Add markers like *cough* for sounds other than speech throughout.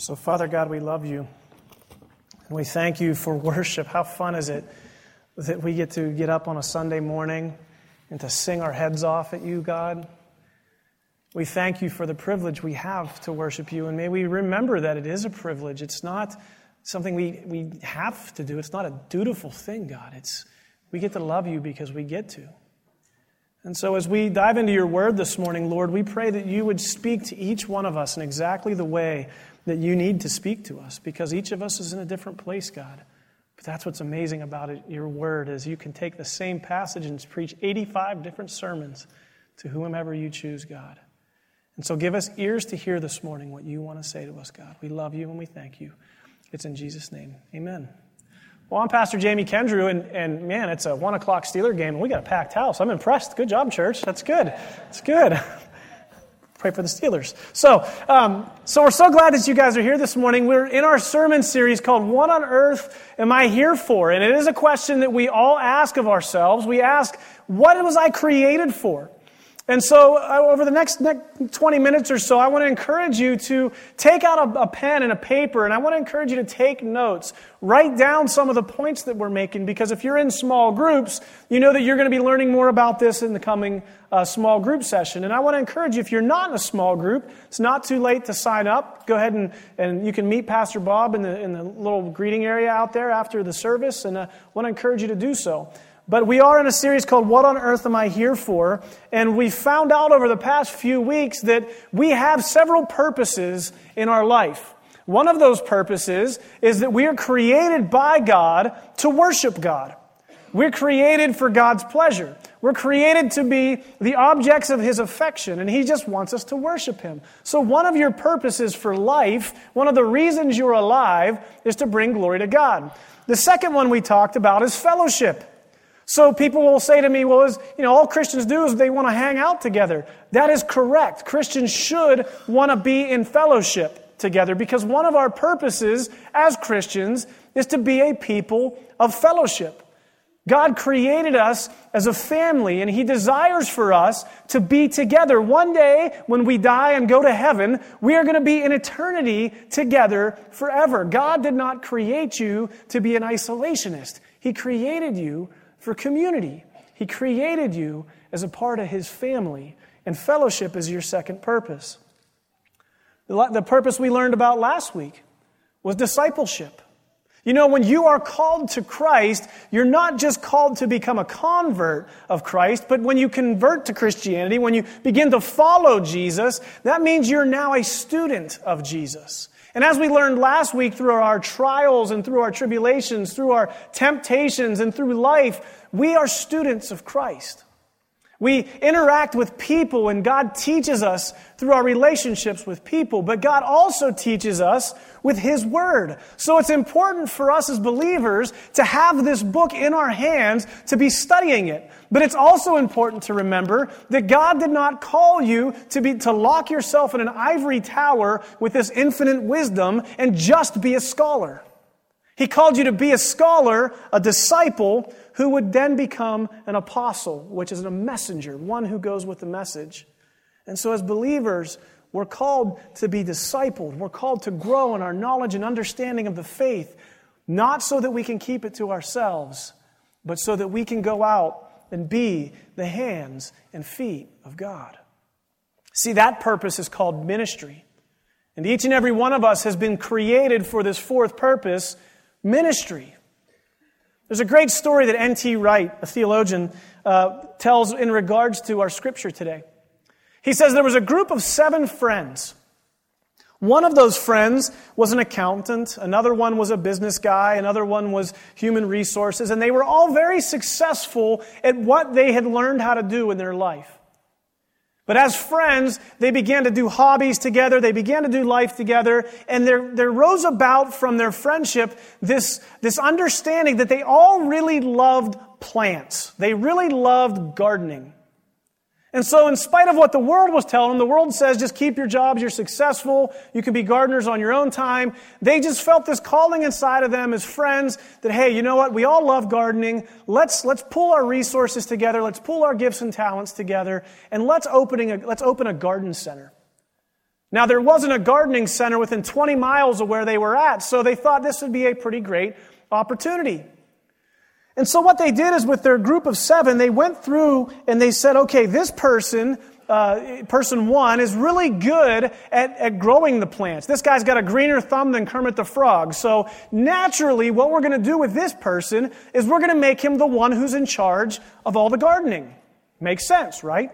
So, Father God, we love you. And we thank you for *laughs* worship. How fun is it that we get to get up on a Sunday morning and to sing our heads off at you, God? We thank you for the privilege we have to worship you. And may we remember that it is a privilege. It's not something we, we have to do, it's not a dutiful thing, God. It's we get to love you because we get to. And so, as we dive into your word this morning, Lord, we pray that you would speak to each one of us in exactly the way that you need to speak to us because each of us is in a different place, God. But that's what's amazing about it, your word is you can take the same passage and preach 85 different sermons to whomever you choose, God. And so give us ears to hear this morning what you want to say to us, God. We love you and we thank you. It's in Jesus' name. Amen. Well, I'm Pastor Jamie Kendrew, and, and man, it's a one o'clock Steeler game, and we got a packed house. I'm impressed. Good job, church. That's good. It's good. *laughs* Pray for the Steelers. So, um, so we're so glad that you guys are here this morning. We're in our sermon series called "What on Earth Am I Here For?" And it is a question that we all ask of ourselves. We ask, "What was I created for?" And so, uh, over the next, next 20 minutes or so, I want to encourage you to take out a, a, pen and a paper, and I want to encourage you to take notes. Write down some of the points that we're making, because if you're in small groups, you know that you're going to be learning more about this in the coming uh, small group session. And I want to encourage you, if you're not in a small group, it's not too late to sign up. Go ahead and, and you can meet Pastor Bob in the, in the little greeting area out there after the service, and I want to encourage you to do so. But we are in a series called What on Earth Am I Here For? And we found out over the past few weeks that we have several purposes in our life. One of those purposes is that we are created by God to worship God. We're created for God's pleasure. We're created to be the objects of His affection, and He just wants us to worship Him. So, one of your purposes for life, one of the reasons you're alive, is to bring glory to God. The second one we talked about is fellowship. So people will say to me, well, is, you know, all Christians do is they want to hang out together. That is correct. Christians should want to be in fellowship together because one of our purposes as Christians is to be a people of fellowship. God created us as a family and He desires for us to be together. One day, when we die and go to heaven, we are going to be in eternity together forever. God did not create you to be an isolationist. He created you for community. He created you as a part of His family, and fellowship is your second purpose. The purpose we learned about last week was discipleship. You know, when you are called to Christ, you're not just called to become a convert of Christ, but when you convert to Christianity, when you begin to follow Jesus, that means you're now a student of Jesus. And as we learned last week through our trials and through our tribulations, through our temptations and through life, we are students of Christ. We interact with people and God teaches us through our relationships with people, but God also teaches us with His Word. So it's important for us as believers to have this book in our hands to be studying it. But it's also important to remember that God did not call you to be, to lock yourself in an ivory tower with this infinite wisdom and just be a scholar. He called you to be a scholar, a disciple, who would then become an apostle, which is a messenger, one who goes with the message. And so, as believers, we're called to be discipled. We're called to grow in our knowledge and understanding of the faith, not so that we can keep it to ourselves, but so that we can go out and be the hands and feet of God. See, that purpose is called ministry. And each and every one of us has been created for this fourth purpose ministry. There's a great story that N.T. Wright, a theologian, uh, tells in regards to our scripture today. He says there was a group of seven friends. One of those friends was an accountant, another one was a business guy, another one was human resources, and they were all very successful at what they had learned how to do in their life. But as friends, they began to do hobbies together, they began to do life together, and there, there rose about from their friendship this, this understanding that they all really loved plants. They really loved gardening. And so, in spite of what the world was telling them, the world says just keep your jobs, you're successful, you can be gardeners on your own time. They just felt this calling inside of them as friends that, hey, you know what? We all love gardening. Let's, let's pull our resources together, let's pull our gifts and talents together, and let's, opening a, let's open a garden center. Now, there wasn't a gardening center within 20 miles of where they were at, so they thought this would be a pretty great opportunity. And so, what they did is with their group of seven, they went through and they said, okay, this person, uh, person one, is really good at, at growing the plants. This guy's got a greener thumb than Kermit the Frog. So, naturally, what we're going to do with this person is we're going to make him the one who's in charge of all the gardening. Makes sense, right?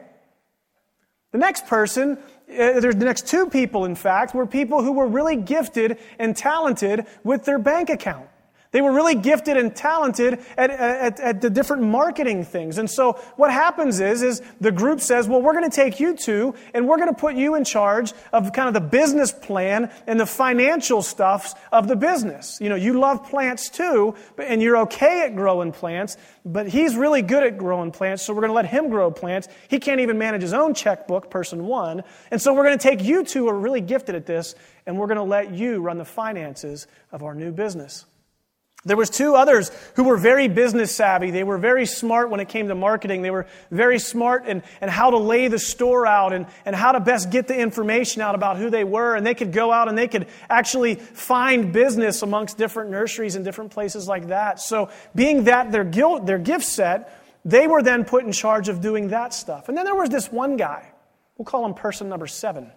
The next person, uh, there's the next two people, in fact, were people who were really gifted and talented with their bank account. They were really gifted and talented at, at, at, the different marketing things. And so what happens is, is the group says, well, we're going to take you two and we're going to put you in charge of kind of the business plan and the financial stuff of the business. You know, you love plants too, and you're okay at growing plants, but he's really good at growing plants, so we're going to let him grow plants. He can't even manage his own checkbook, person one. And so we're going to take you two who are really gifted at this, and we're going to let you run the finances of our new business. There was two others who were very business savvy. They were very smart when it came to marketing. They were very smart in, in how to lay the store out and, and how to best get the information out about who they were. And they could go out and they could actually find business amongst different nurseries and different places like that. So being that their, guilt, their gift set, they were then put in charge of doing that stuff. And then there was this one guy. We'll call him person number seven.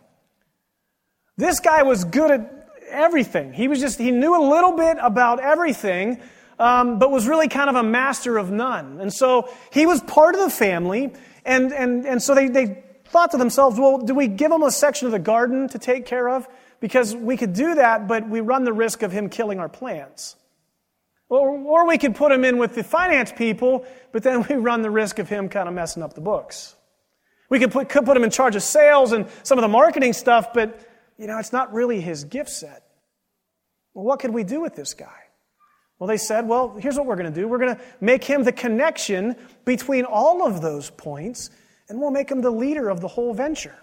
This guy was good at everything. He was just, he knew a little bit about everything, um, but was really kind of a master of none. And so he was part of the family, and, and, and so they, they thought to themselves, well, do we give him a section of the garden to take care of? Because we could do that, but we run the risk of him killing our plants. Or, or we could put him in with the finance people, but then *laughs* we run the risk of him kind of messing up the books. We could put, could put him in charge of sales and some of the marketing stuff, but you know, it's not really his gift set. Well, what could we do with this guy? Well, they said, well, here's what we're going to do. We're going to make him the connection between all of those points, and we'll make him the leader of the whole venture.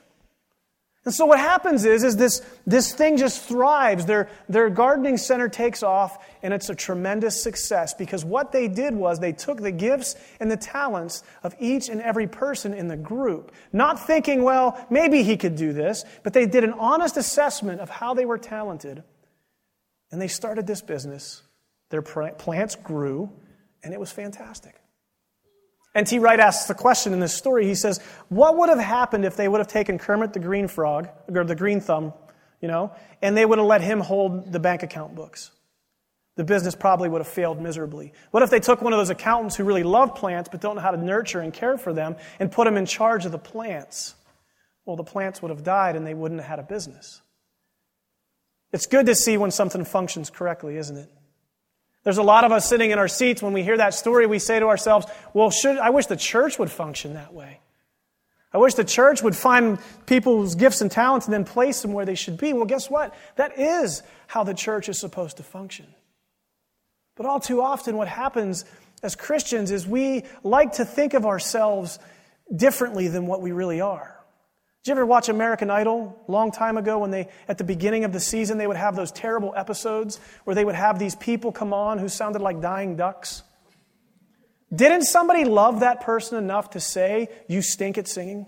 And so what happens is, is this, this thing just thrives. Their, their gardening center takes off, and it's a tremendous success because what they did was they took the gifts and the talents of each and every person in the group, not thinking, well, maybe he could do this, but they did an honest assessment of how they were talented, and they started this business. Their plants grew, and it was fantastic. N.T. Wright asks the question in this story. He says, What would have happened if they would have taken Kermit the Green Frog, or the Green Thumb, you know, and they would have let him hold the bank account books? The business probably would have failed miserably. What if they took one of those accountants who really love plants but don't know how to nurture and care for them and put him in charge of the plants? Well, the plants would have died and they wouldn't have had a business. It's good to see when something functions correctly, isn't it? There's a lot of us sitting in our seats when we hear that story, we say to ourselves, well, should, I wish the church would function that way. I wish the church would find people's gifts and talents and then place them where they should be. Well, guess what? That is how the church is supposed to function. But all too often, what happens as Christians is we like to think of ourselves differently than what we really are. Did you ever watch American Idol long time ago when they, at the beginning of the season, they would have those terrible episodes where they would have these people come on who sounded like dying ducks? Didn't somebody love that person enough to say, You stink at singing?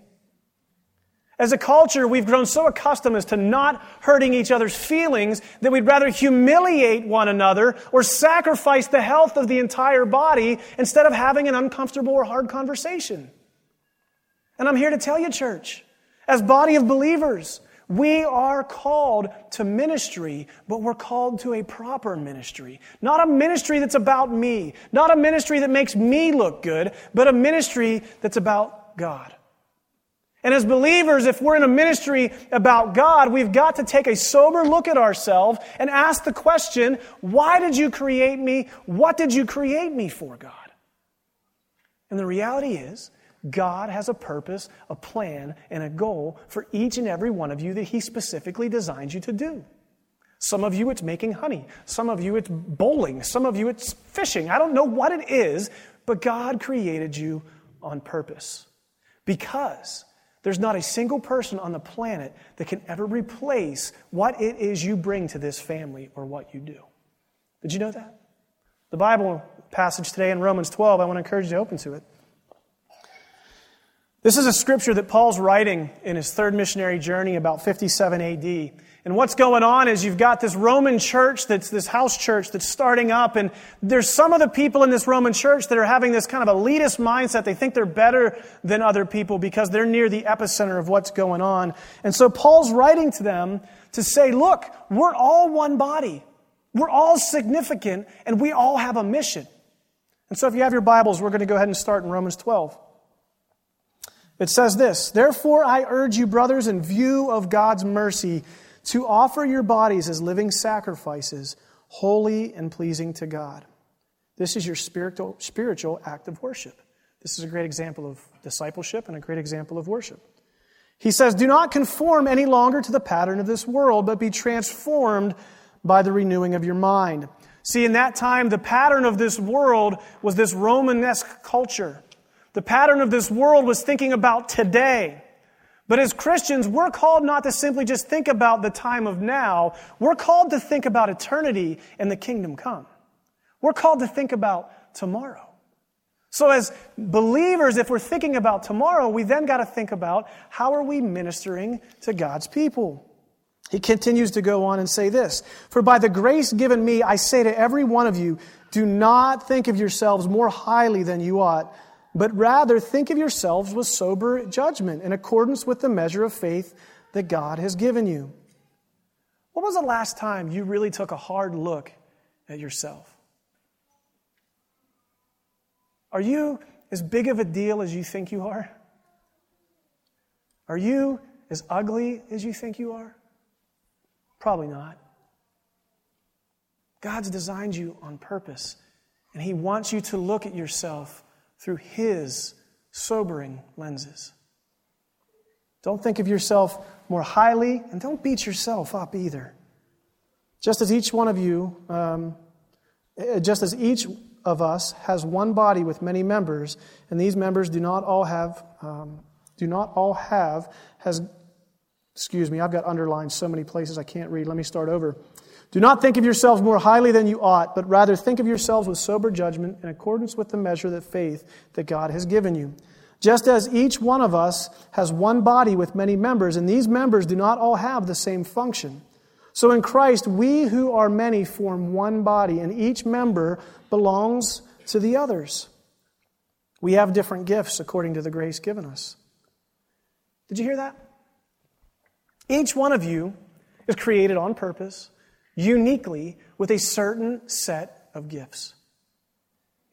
As a culture, we've grown so accustomed as to not hurting each other's feelings that we'd rather humiliate one another or sacrifice the health of the entire body instead of having an uncomfortable or hard conversation. And I'm here to tell you, church, as body of believers, we are called to ministry, but we're called to a proper ministry. Not a ministry that's about me, not a ministry that makes me look good, but a ministry that's about God. And as believers, if we're in a ministry about God, we've got to take a sober look at ourselves and ask the question, why did you create me? What did you create me for, God? And the reality is, God has a purpose, a plan, and a goal for each and every one of you that He specifically designed you to do. Some of you, it's making honey. Some of you, it's bowling. Some of you, it's fishing. I don't know what it is, but God created you on purpose. Because there's not a single person on the planet that can ever replace what it is you bring to this family or what you do. Did you know that? The Bible passage today in Romans 12, I want to encourage you to open to it. This is a scripture that Paul's writing in his third missionary journey about 57 AD. And what's going on is you've got this Roman church that's this house church that's starting up, and there's some of the people in this Roman church that are having this kind of elitist mindset. They think they're better than other people because they're near the epicenter of what's going on. And so Paul's writing to them to say, look, we're all one body. We're all significant, and we all have a mission. And so if you have your Bibles, we're going to go ahead and start in Romans 12. It says this Therefore, I urge you, brothers, in view of God's mercy, to offer your bodies as living sacrifices, holy and pleasing to God. This is your spiritual, spiritual act of worship. This is a great example of discipleship and a great example of worship. He says, Do not conform any longer to the pattern of this world, but be transformed by the renewing of your mind. See, in that time, the pattern of this world was this Romanesque culture. The pattern of this world was thinking about today. But as Christians, we're called not to simply just think about the time of now. We're called to think about eternity and the kingdom come. We're called to think about tomorrow. So as believers, if we're thinking about tomorrow, we then got to think about how are we ministering to God's people? He continues to go on and say this For by the grace given me, I say to every one of you, do not think of yourselves more highly than you ought but rather think of yourselves with sober judgment in accordance with the measure of faith that God has given you. When was the last time you really took a hard look at yourself? Are you as big of a deal as you think you are? Are you as ugly as you think you are? Probably not. God's designed you on purpose, and He wants you to look at yourself through His sobering lenses. Don't think of yourself more highly, and don't beat yourself up either. Just as each one of you, um, eh, just as each of us has one body with many members, and these members do not all have, um, do not all have, has, excuse me, I've got underlined so many places I can't read. Let me start over. Do not think of yourselves more highly than you ought, but rather think of yourselves with sober judgment in accordance with the measure of faith that God has given you. Just as each one of us has one body with many members, and these members do not all have the same function. So in Christ, we who are many form one body, and each member belongs to the others. We have different gifts according to the grace given us. Did you hear that? Each one of you is created on purpose uniquely with a certain set of gifts.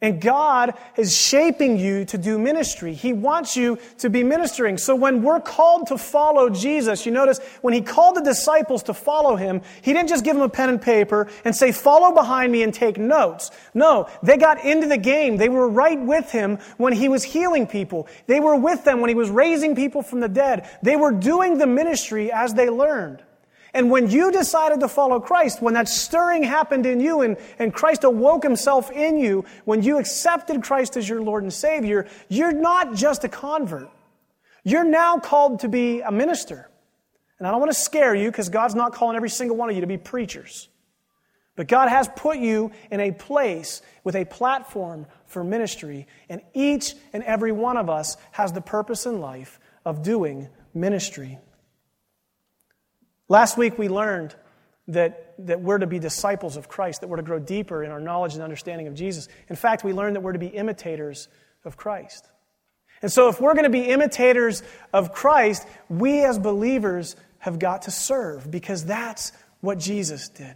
And God is shaping you to do ministry. He wants you to be ministering. So when we're called to follow Jesus, you notice when he called the disciples to follow him, he didn't just give them a pen and paper and say, follow behind me and take notes. No, they got into the game. They were right with him when he was healing people. They were with them when he was raising people from the dead. They were doing the ministry as they learned. And when you decided to follow Christ, when that stirring happened in you and, and Christ awoke himself in you, when you accepted Christ as your Lord and Savior, you're not just a convert. You're now called to be a minister. And I don't want to scare you because God's not calling every single one of you to be preachers. But God has put you in a place with a platform for ministry, and each and every one of us has the purpose in life of doing ministry. Last week we learned that, that we're to be disciples of Christ, that we're to grow deeper in our knowledge and understanding of Jesus. In fact, we learned that we're to be imitators of Christ. And so, if we're going to be imitators of Christ, we as believers have got to serve because that's what Jesus did.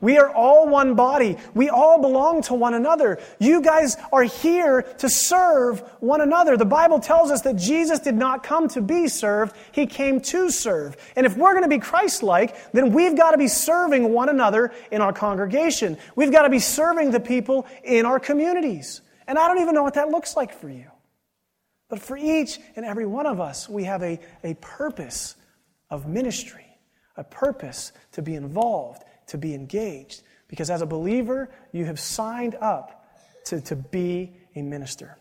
We are all one body. We all belong to one another. You guys are here to serve one another. The Bible tells us that Jesus did not come to be served, He came to serve. And if we're going to be Christ like, then we've got to be serving one another in our congregation. We've got to be serving the people in our communities. And I don't even know what that looks like for you. But for each and every one of us, we have a, a purpose of ministry, a purpose to be involved to be engaged. Because as a believer, you have signed up to, to be a minister.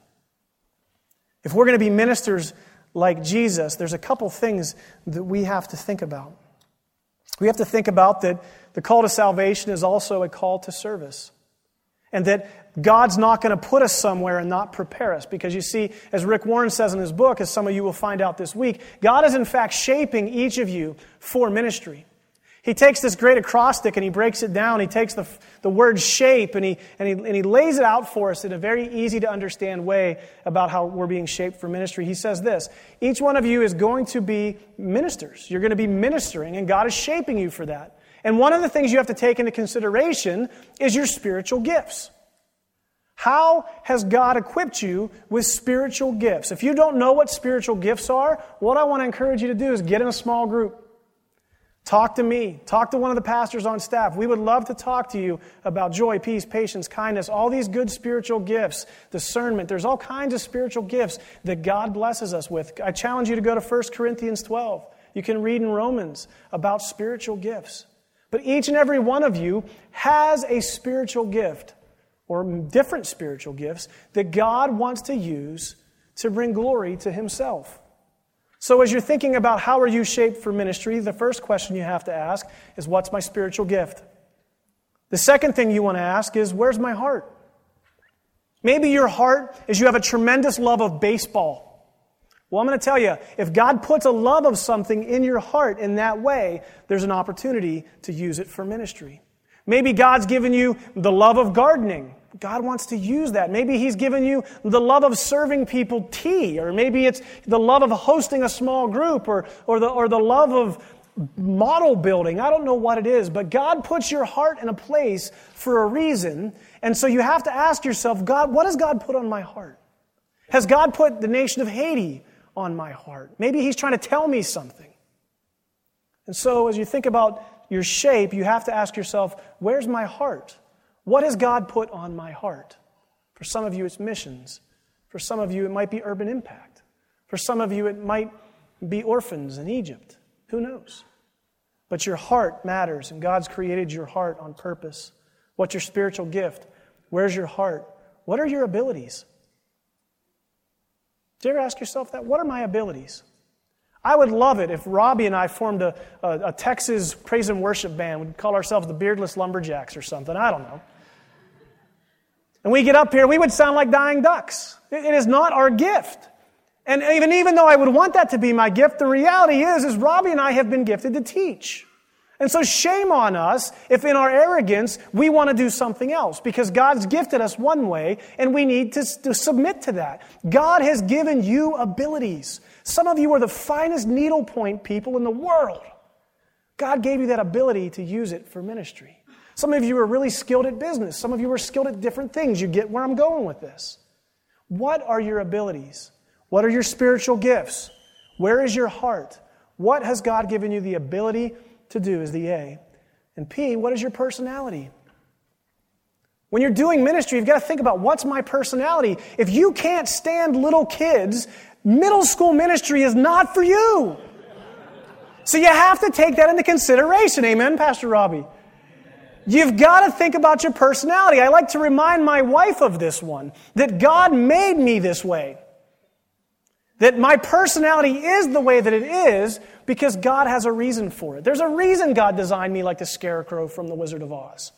If we're going to be ministers like Jesus, there's a couple things that we have to think about. We have to think about that the call to salvation is also a call to service. And that God's not going to put us somewhere and not prepare us. Because you see, as Rick Warren says in his book, as some of you will find out this week, God is in fact shaping each of you for ministry. He takes this great acrostic and he breaks it down. He takes the, the word shape and he, and, he, and he lays it out for us in a very easy to understand way about how we're being shaped for ministry. He says this Each one of you is going to be ministers. You're going to be ministering, and God is shaping you for that. And one of the things you have to take into consideration is your spiritual gifts. How has God equipped you with spiritual gifts? If you don't know what spiritual gifts are, what I want to encourage you to do is get in a small group. Talk to me. Talk to one of the pastors on staff. We would love to talk to you about joy, peace, patience, kindness, all these good spiritual gifts, discernment. There's all kinds of spiritual gifts that God blesses us with. I challenge you to go to 1 Corinthians 12. You can read in Romans about spiritual gifts. But each and every one of you has a spiritual gift or different spiritual gifts that God wants to use to bring glory to Himself. So, as you're thinking about how are you shaped for ministry, the first question you have to ask is what's my spiritual gift? The second thing you want to ask is where's my heart? Maybe your heart is you have a tremendous love of baseball. Well, I'm going to tell you, if God puts a love of something in your heart in that way, there's an opportunity to use it for ministry. Maybe God's given you the love of gardening. God wants to use that. Maybe He's given you the love of serving people tea, or maybe it's the love of hosting a small group, or, or, the, or the love of model building. I don't know what it is, but God puts your heart in a place for a reason. And so you have to ask yourself, God, what has God put on my heart? Has God put the nation of Haiti on my heart? Maybe He's trying to tell me something. And so as you think about your shape, you have to ask yourself, where's my heart? What has God put on my heart? For some of you, it's missions. For some of you, it might be urban impact. For some of you, it might be orphans in Egypt. Who knows? But your heart matters, and God's created your heart on purpose. What's your spiritual gift? Where's your heart? What are your abilities? Do you ever ask yourself that? What are my abilities? I would love it if Robbie and I formed a, a, a Texas praise and worship band. We'd call ourselves the Beardless Lumberjacks or something. I don't know. And we get up here, we would sound like dying ducks. It is not our gift. And even, even though I would want that to be my gift, the reality is, is Robbie and I have been gifted to teach. And so shame on us if in our arrogance we want to do something else because God's gifted us one way and we need to, to submit to that. God has given you abilities. Some of you are the finest needlepoint people in the world. God gave you that ability to use it for ministry. Some of you are really skilled at business. Some of you are skilled at different things. You get where I'm going with this. What are your abilities? What are your spiritual gifts? Where is your heart? What has God given you the ability to do, is the A. And P, what is your personality? When you're doing ministry, you've got to think about what's my personality. If you can't stand little kids, middle school ministry is not for you. So you have to take that into consideration. Amen, Pastor Robbie. You've got to think about your personality. I like to remind my wife of this one that God made me this way. That my personality is the way that it is because God has a reason for it. There's a reason God designed me like the scarecrow from The Wizard of Oz.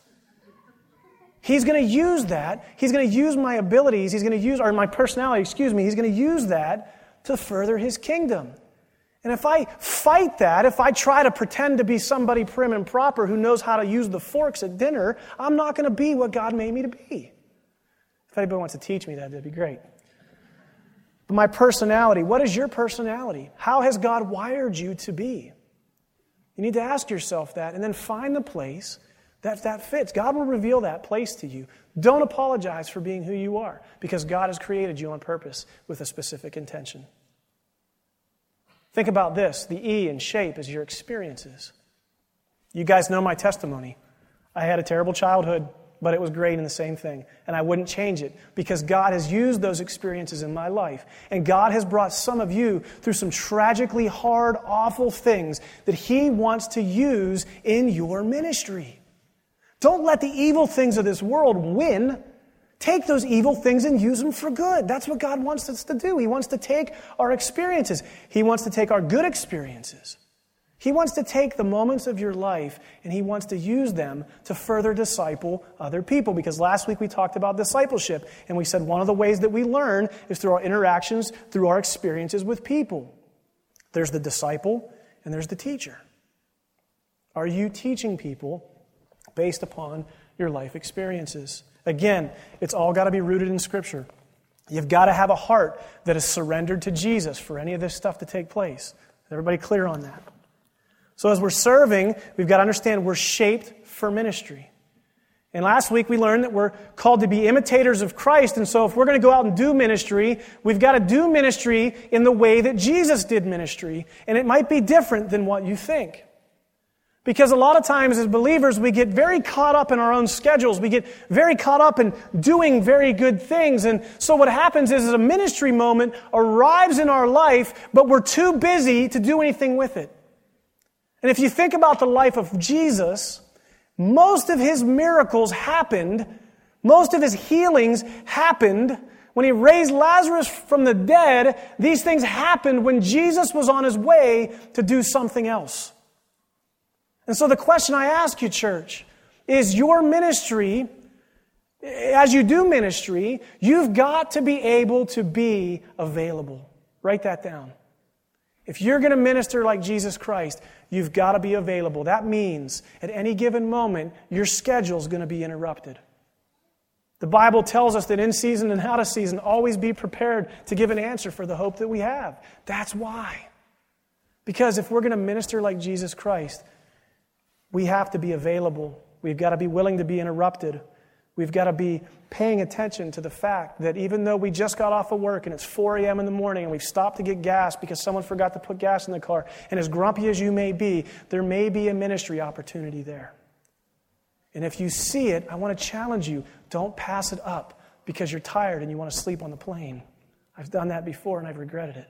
He's going to use that. He's going to use my abilities. He's going to use, or my personality, excuse me. He's going to use that to further his kingdom. And if I fight that, if I try to pretend to be somebody prim and proper who knows how to use the forks at dinner, I'm not going to be what God made me to be. If anybody wants to teach me that, that'd be great. But my personality, what is your personality? How has God wired you to be? You need to ask yourself that and then find the place that that fits. God will reveal that place to you. Don't apologize for being who you are because God has created you on purpose with a specific intention. Think about this the E in shape is your experiences. You guys know my testimony. I had a terrible childhood, but it was great in the same thing. And I wouldn't change it because God has used those experiences in my life. And God has brought some of you through some tragically hard, awful things that He wants to use in your ministry. Don't let the evil things of this world win take those evil things and use them for good. That's what God wants us to do. He wants to take our experiences, He wants to take our good experiences. He wants to take the moments of your life and he wants to use them to further disciple other people. Because last week we talked about discipleship and we said one of the ways that we learn is through our interactions, through our experiences with people. There's the disciple and there's the teacher. Are you teaching people based upon your life experiences? Again, it's all got to be rooted in Scripture. You've got to have a heart that is surrendered to Jesus for any of this stuff to take place. Is everybody clear on that? So, as we're serving, we've got to understand we're shaped for ministry. And last week we learned that we're called to be imitators of Christ. And so, if we're going to go out and do ministry, we've got to do ministry in the way that Jesus did ministry. And it might be different than what you think. Because a lot of times as believers, we get very caught up in our own schedules. We get very caught up in doing very good things. And so what happens is a ministry moment arrives in our life, but we're too busy to do anything with it. And if you think about the life of Jesus, most of his miracles happened, most of his healings happened when he raised Lazarus from the dead. These things happened when Jesus was on his way to do something else. And so the question I ask you, church, is your ministry, as you do ministry, you've got to be able to be available. Write that down. If you're going to minister like Jesus Christ, you've got to be available. That means at any given moment, your schedule is going to be interrupted. The Bible tells us that in season and out of season, always be prepared to give an answer for the hope that we have. That's why. Because if we're going to minister like Jesus Christ, we have to be available. We've got to be willing to be interrupted. We've got to be paying attention to the fact that even though we just got off of work and it's 4 a.m. in the morning and we've stopped to get gas because someone forgot to put gas in the car, and as grumpy as you may be, there may be a ministry opportunity there. And if you see it, I want to challenge you don't pass it up because you're tired and you want to sleep on the plane. I've done that before and I've regretted it.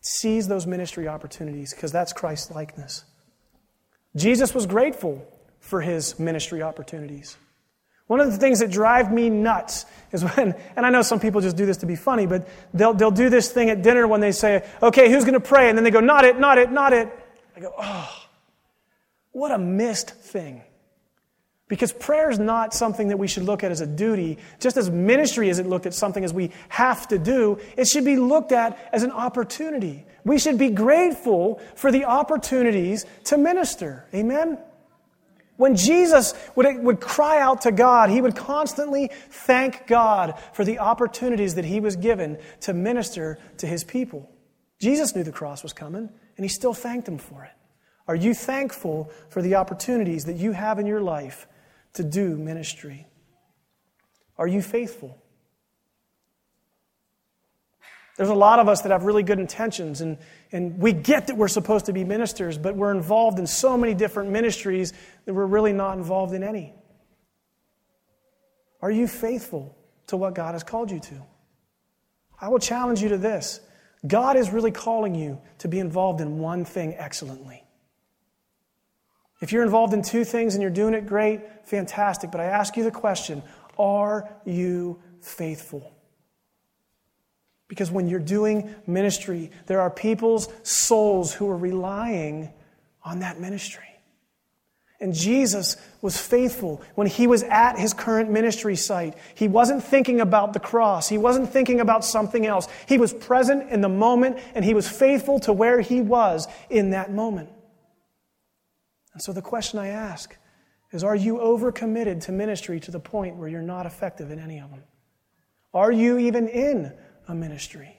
Seize those ministry opportunities because that's Christ likeness. Jesus was grateful for his ministry opportunities. One of the things that drive me nuts is when, and I know some people just do this to be funny, but they'll, they'll do this thing at dinner when they say, okay, who's going to pray? And then they go, not it, not it, not it. I go, oh, what a missed thing. Because prayer is not something that we should look at as a duty, just as ministry isn't looked at something as we have to do. It should be looked at as an opportunity. We should be grateful for the opportunities to minister. Amen? When Jesus would, would cry out to God, he would constantly thank God for the opportunities that he was given to minister to his people. Jesus knew the cross was coming, and he still thanked him for it. Are you thankful for the opportunities that you have in your life to do ministry? Are you faithful? There's a lot of us that have really good intentions, and, and we get that we're supposed to be ministers, but we're involved in so many different ministries that we're really not involved in any. Are you faithful to what God has called you to? I will challenge you to this God is really calling you to be involved in one thing excellently. If you're involved in two things and you're doing it great, fantastic. But I ask you the question are you faithful? Because when you're doing ministry, there are people's souls who are relying on that ministry. And Jesus was faithful when he was at his current ministry site. He wasn't thinking about the cross. He wasn't thinking about something else. He was present in the moment and he was faithful to where he was in that moment. And so the question I ask is Are you overcommitted to ministry to the point where you're not effective in any of them? Are you even in a ministry?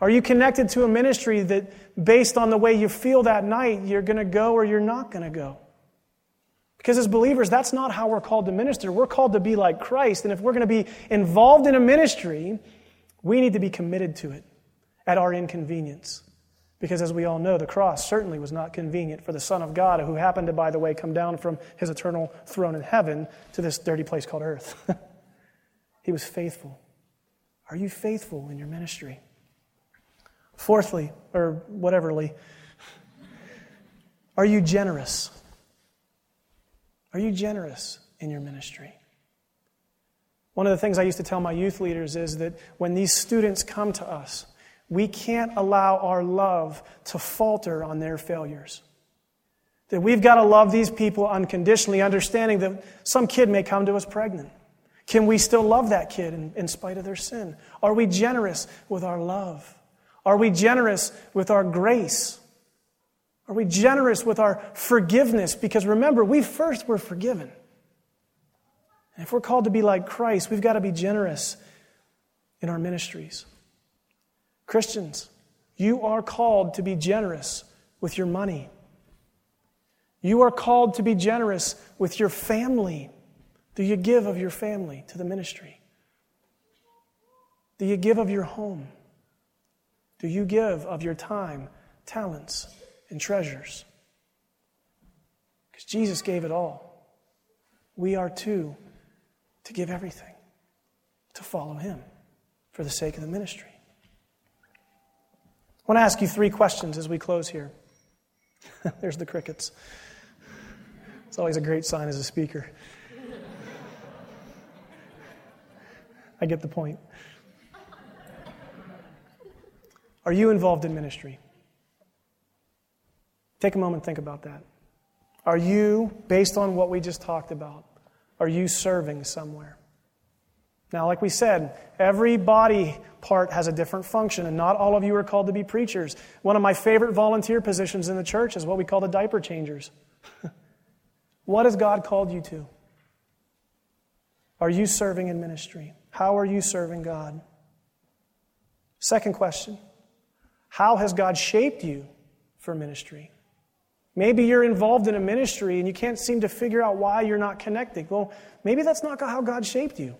Are you connected to a ministry that, based on the way you feel that night, you're going to go or you're not going to go? Because as believers, that's not how we're called to minister. We're called to be like Christ. And if we're going to be involved in a ministry, we need to be committed to it at our inconvenience. Because as we all know, the cross certainly was not convenient for the Son of God, who happened to, by the way, come down from his eternal throne in heaven to this dirty place called earth. *laughs* he was faithful. Are you faithful in your ministry? Fourthly, or whateverly, are you generous? Are you generous in your ministry? One of the things I used to tell my youth leaders is that when these students come to us, we can't allow our love to falter on their failures. That we've got to love these people unconditionally, understanding that some kid may come to us pregnant. Can we still love that kid in, in spite of their sin? Are we generous with our love? Are we generous with our grace? Are we generous with our forgiveness? Because remember, we first were forgiven. And if we're called to be like Christ, we've got to be generous in our ministries. Christians, you are called to be generous with your money. You are called to be generous with your family. Do you give of your family to the ministry? Do you give of your home? Do you give of your time, talents, and treasures? Because Jesus gave it all. We are too to give everything, to follow Him for the sake of the ministry. I want to ask you three questions as we close here. *laughs* There's the crickets. It's always a great sign as a speaker. I get the point. Are you involved in ministry? Take a moment, think about that. Are you, based on what we just talked about, are you serving somewhere? Now, like we said, every body part has a different function, and not all of you are called to be preachers. One of my favorite volunteer positions in the church is what we call the diaper changers. *laughs* what has God called you to? Are you serving in ministry? How are you serving God? Second question How has God shaped you for ministry? Maybe you're involved in a ministry and you can't seem to figure out why you're not connecting. Well, maybe that's not how God shaped you.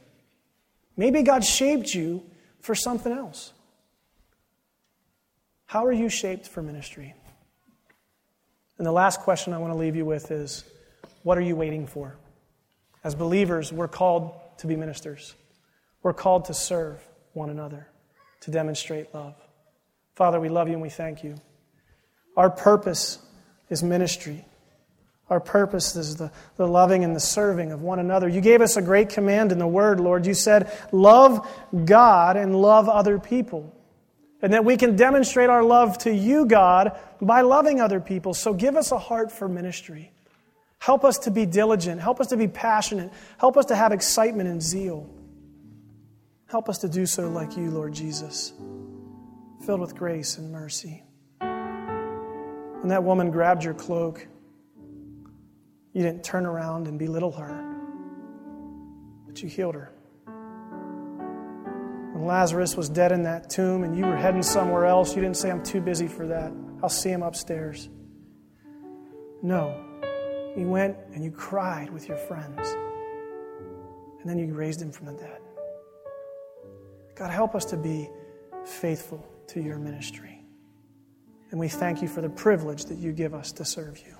Maybe God shaped you for something else. How are you shaped for ministry? And the last question I want to leave you with is what are you waiting for? As believers, we're called to be ministers. We're called to serve one another, to demonstrate love. Father, we love you and we thank you. Our purpose is ministry. Our purpose is the, the loving and the serving of one another. You gave us a great command in the Word, Lord. You said, Love God and love other people. And that we can demonstrate our love to you, God, by loving other people. So give us a heart for ministry. Help us to be diligent. Help us to be passionate. Help us to have excitement and zeal. Help us to do so like you, Lord Jesus, filled with grace and mercy. When that woman grabbed your cloak, you didn't turn around and belittle her, but you healed her. When Lazarus was dead in that tomb and you were heading somewhere else, you didn't say, I'm too busy for that. I'll see him upstairs. No. You went and you cried with your friends. And then you raised him from the dead. God, help us to be faithful to your ministry. And we thank you for the privilege that you give us to serve you.